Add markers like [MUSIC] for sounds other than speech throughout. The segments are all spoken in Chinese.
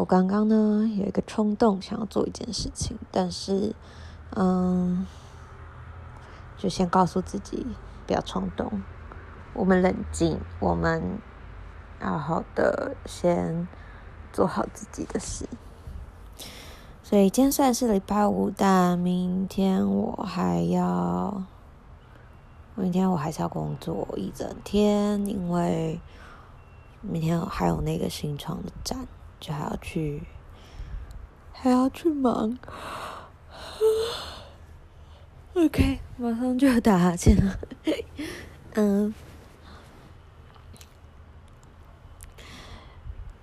我刚刚呢有一个冲动想要做一件事情，但是，嗯，就先告诉自己不要冲动，我们冷静，我们好好的先做好自己的事。所以今天算是礼拜五，但明天我还要，明天我还是要工作一整天，因为明天还有那个新创的展。就还要去，还要去忙。OK，马上就要打哈欠了。嗯，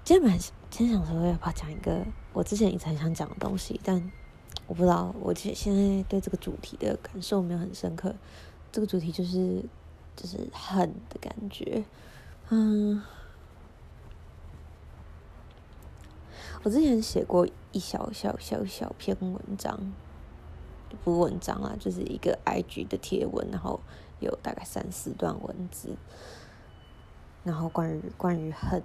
今天蛮今天想说要不要讲一个我之前一直很想讲的东西，但我不知道，我现现在对这个主题的感受没有很深刻。这个主题就是就是恨的感觉，嗯。我之前写过一小小小小篇文章，不文章啊，就是一个 IG 的贴文，然后有大概三四段文字，然后关于关于恨，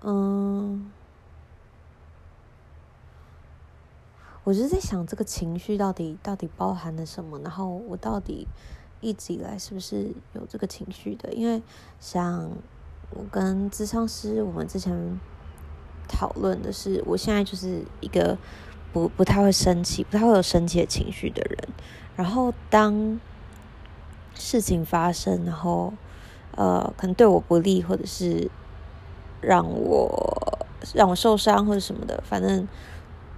嗯，我就是在想这个情绪到底到底包含了什么，然后我到底一直以来是不是有这个情绪的？因为像。我跟咨商师，我们之前讨论的是，我现在就是一个不不太会生气、不太会有生气的情绪的人。然后当事情发生，然后呃，可能对我不利，或者是让我让我受伤或者什么的，反正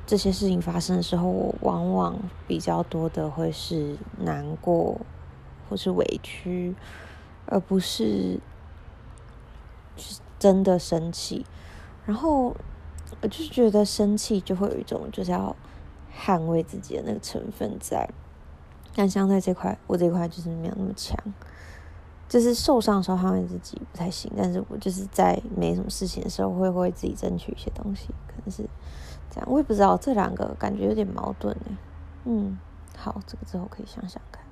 这些事情发生的时候，我往往比较多的会是难过或是委屈，而不是。真的生气，然后我就觉得生气就会有一种就是要捍卫自己的那个成分在，但相对这块，我这块就是没有那么强，就是受伤的时候捍卫自己不太行，但是我就是在没什么事情的时候会为自己争取一些东西，可能是这样，我也不知道这两个感觉有点矛盾哎，嗯，好，这个之后可以想想看，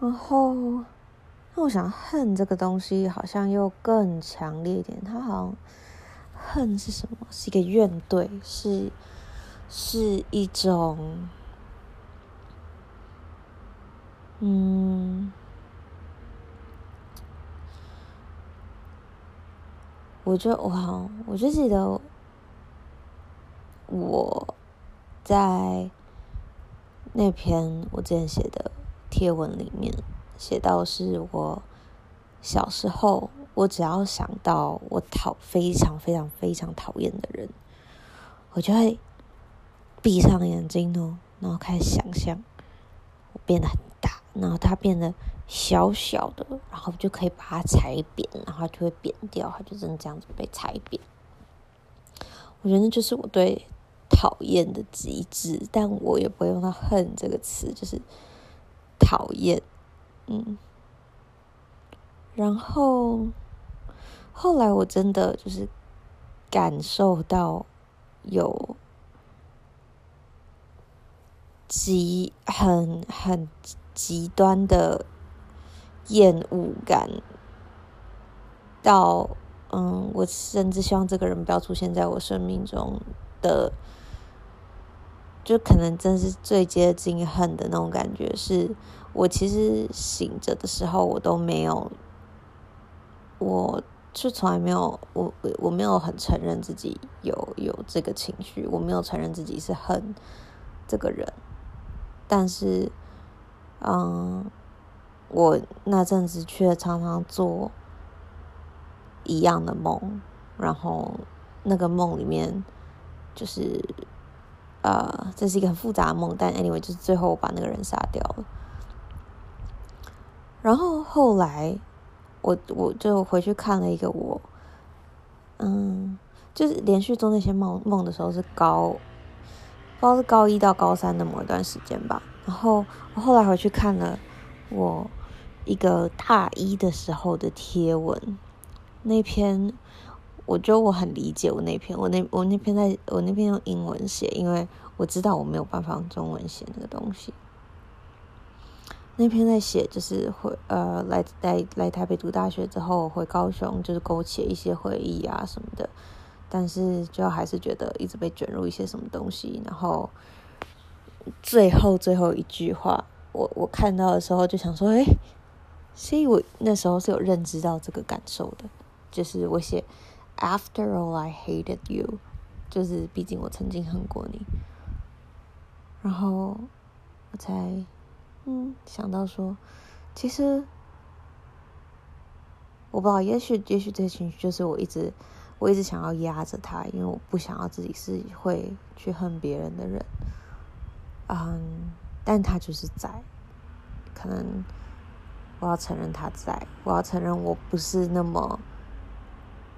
然后。那我想恨这个东西好像又更强烈一点，它好像恨是什么？是一个怨怼，是是一种，嗯，我就哇，我就记得我在那篇我之前写的贴文里面。写到是我小时候，我只要想到我讨非常非常非常讨厌的人，我就会闭上眼睛哦，然后开始想象我变得很大，然后他变得小小的，然后就可以把它踩扁，然后就会扁掉，他就真的这样子被踩扁。我觉得那就是我对讨厌的极致，但我也不会用到恨这个词，就是讨厌。嗯，然后后来我真的就是感受到有极很很极端的厌恶感，到嗯，我甚至希望这个人不要出现在我生命中的，就可能真是最接近恨的那种感觉是。我其实醒着的时候，我都没有，我就从来没有，我我我没有很承认自己有有这个情绪，我没有承认自己是恨这个人，但是，嗯，我那阵子却常常做一样的梦，然后那个梦里面就是，呃，这是一个很复杂的梦，但 anyway 就是最后我把那个人杀掉了。然后后来，我我就回去看了一个我，嗯，就是连续做那些梦梦的时候是高，不知道是高一到高三的某一段时间吧。然后我后来回去看了我一个大一的时候的贴文，那篇我觉得我很理解我那篇，我那我那篇在我那篇用英文写，因为我知道我没有办法用中文写那个东西。那篇在写就是回呃来来来台北读大学之后回高雄，就是勾起一些回忆啊什么的，但是就还是觉得一直被卷入一些什么东西，然后最后最后一句话，我我看到的时候就想说，哎，所以我那时候是有认知到这个感受的，就是我写 After all I hated you，就是毕竟我曾经恨过你，然后我才。嗯，想到说，其实我不知道，也许也许这些情绪就是我一直我一直想要压着他，因为我不想要自己是会去恨别人的人。嗯，但他就是在，可能我要承认他在，我要承认我不是那么，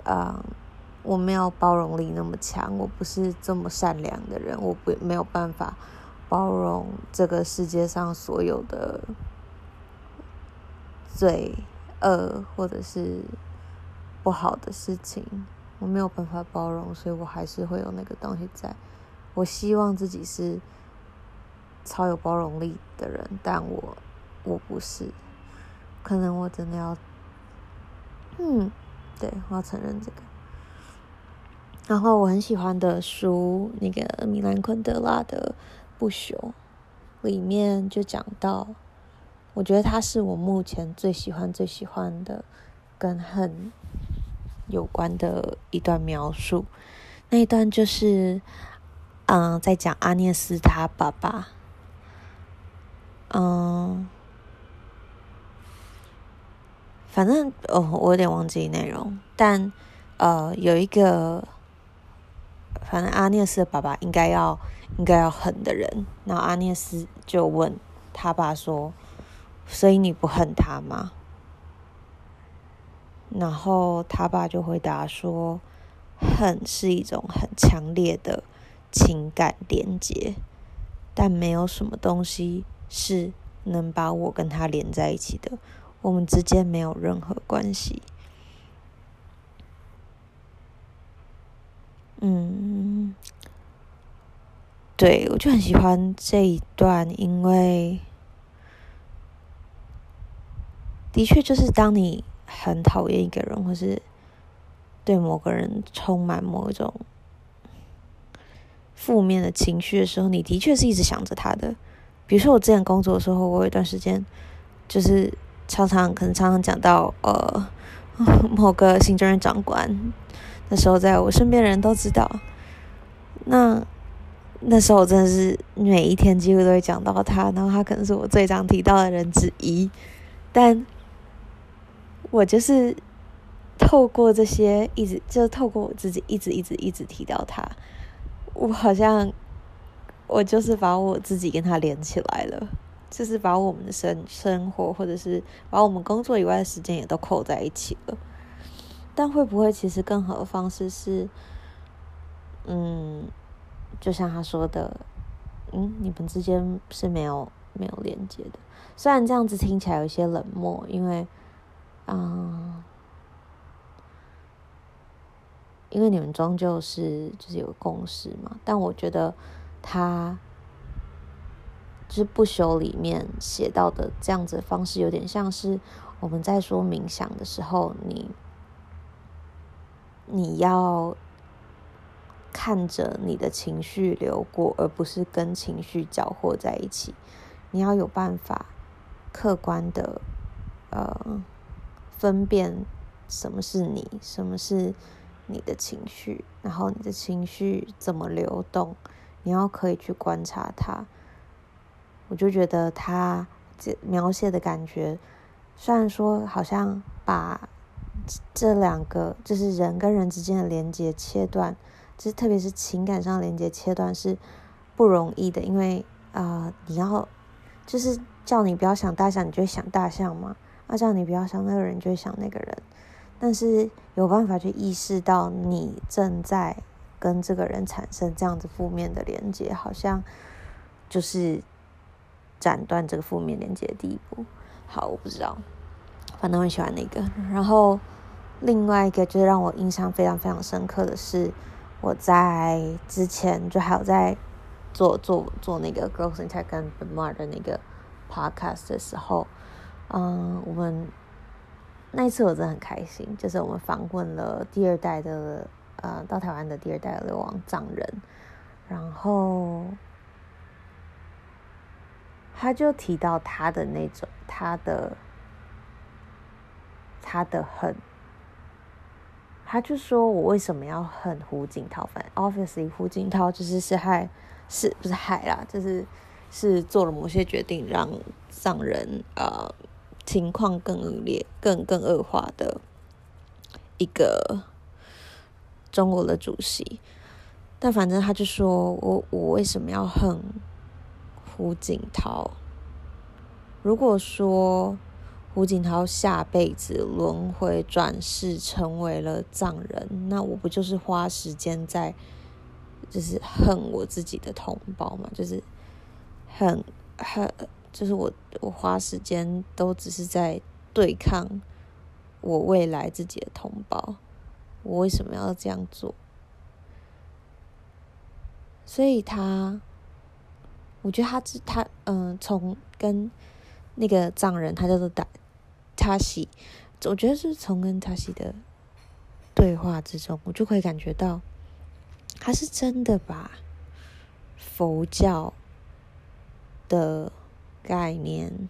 嗯，我没有包容力那么强，我不是这么善良的人，我不没有办法。包容这个世界上所有的罪恶或者是不好的事情，我没有办法包容，所以我还是会有那个东西在。我希望自己是超有包容力的人，但我我不是。可能我真的要，嗯，对，我要承认这个。然后我很喜欢的书，那个米兰昆德拉的。不朽里面就讲到，我觉得他是我目前最喜欢最喜欢的跟恨有关的一段描述。那一段就是，嗯，在讲阿涅斯他爸爸，嗯，反正哦，我有点忘记内容，但呃，有一个，反正阿涅斯的爸爸应该要。应该要恨的人，然后阿涅斯就问他爸说：“所以你不恨他吗？”然后他爸就回答说：“恨是一种很强烈的情感连接，但没有什么东西是能把我跟他连在一起的，我们之间没有任何关系。”嗯。对，我就很喜欢这一段，因为的确就是当你很讨厌一个人，或是对某个人充满某一种负面的情绪的时候，你的确是一直想着他的。比如说我之前工作的时候，我有一段时间就是常常可能常常讲到呃 [LAUGHS] 某个行政院长官，那时候在我身边的人都知道，那。那时候我真的是每一天几乎都会讲到他，然后他可能是我最常提到的人之一，但我就是透过这些一直，就透过我自己一直一直一直提到他，我好像我就是把我自己跟他连起来了，就是把我们的生生活或者是把我们工作以外的时间也都扣在一起了。但会不会其实更好的方式是，嗯？就像他说的，嗯，你们之间是没有没有连接的。虽然这样子听起来有些冷漠，因为，嗯，因为你们终究是就是有共识嘛。但我觉得他就是不朽里面写到的这样子方式，有点像是我们在说冥想的时候，你你要。看着你的情绪流过，而不是跟情绪搅和在一起。你要有办法客观的呃分辨什么是你，什么是你的情绪，然后你的情绪怎么流动，你要可以去观察它。我就觉得他这描写的感觉，虽然说好像把这两个就是人跟人之间的连接切断。就是，特别是情感上连接切断是不容易的，因为啊、你要就是叫你不要想大象，你就会想大象嘛；那叫你不要想那个人，你就会想那个人。但是有办法去意识到你正在跟这个人产生这样子负面的连接，好像就是斩断这个负面连接的第一步。好，我不知道，反正我很喜欢那个。然后另外一个就是让我印象非常非常深刻的是。我在之前就还有在做做做那个 Growth in Tech 跟 Bernard 的那个 podcast 的时候，嗯，我们那一次我真的很开心，就是我们访问了第二代的呃到台湾的第二代的流亡藏人，然后他就提到他的那种他的他的恨。他就说：“我为什么要恨胡锦涛？反正 obviously 胡锦涛就是是害，是不是害啦？就是是做了某些决定，让让人呃情况更恶劣、更更恶化的一个中国的主席。但反正他就说我我为什么要恨胡锦涛？如果说。”胡锦涛下辈子轮回转世成为了藏人，那我不就是花时间在，就是恨我自己的同胞嘛？就是恨恨，就是我我花时间都只是在对抗我未来自己的同胞，我为什么要这样做？所以他，我觉得他是他嗯，从跟那个藏人，他叫做打。塔西，我觉得是从跟塔西的对话之中，我就可以感觉到，他是真的把佛教的概念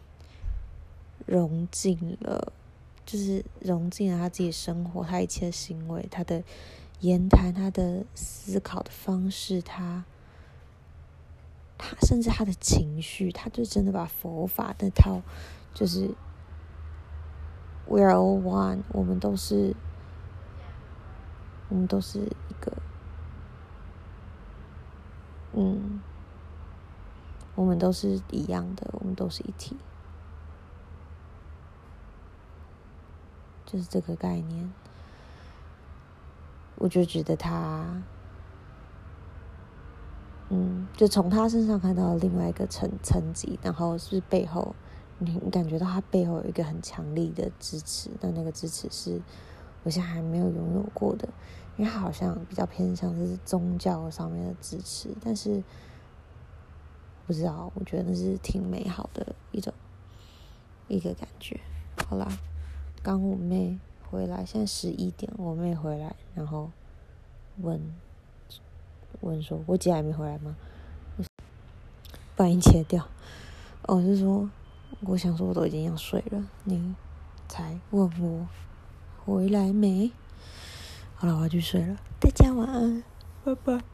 融进了，就是融进了他自己生活，他一切行为，他的言谈，他的思考的方式，他他甚至他的情绪，他就真的把佛法那套就是。We are all one，我们都是，我们都是一个，嗯，我们都是一样的，我们都是一体，就是这个概念。我就觉得他，嗯，就从他身上看到另外一个层层级，然后是背后。你感觉到他背后有一个很强力的支持，那那个支持是我现在还没有拥有过的，因为他好像比较偏向是宗教上面的支持，但是不知道，我觉得那是挺美好的一种一个感觉。好啦，刚我妹回来，现在十一点，我妹回来，然后问问说：“我姐还没回来吗？”把音切掉，我是说。我想说，我都已经要睡了，你才问我回来没？好了，我要去睡了，大家晚安，拜拜。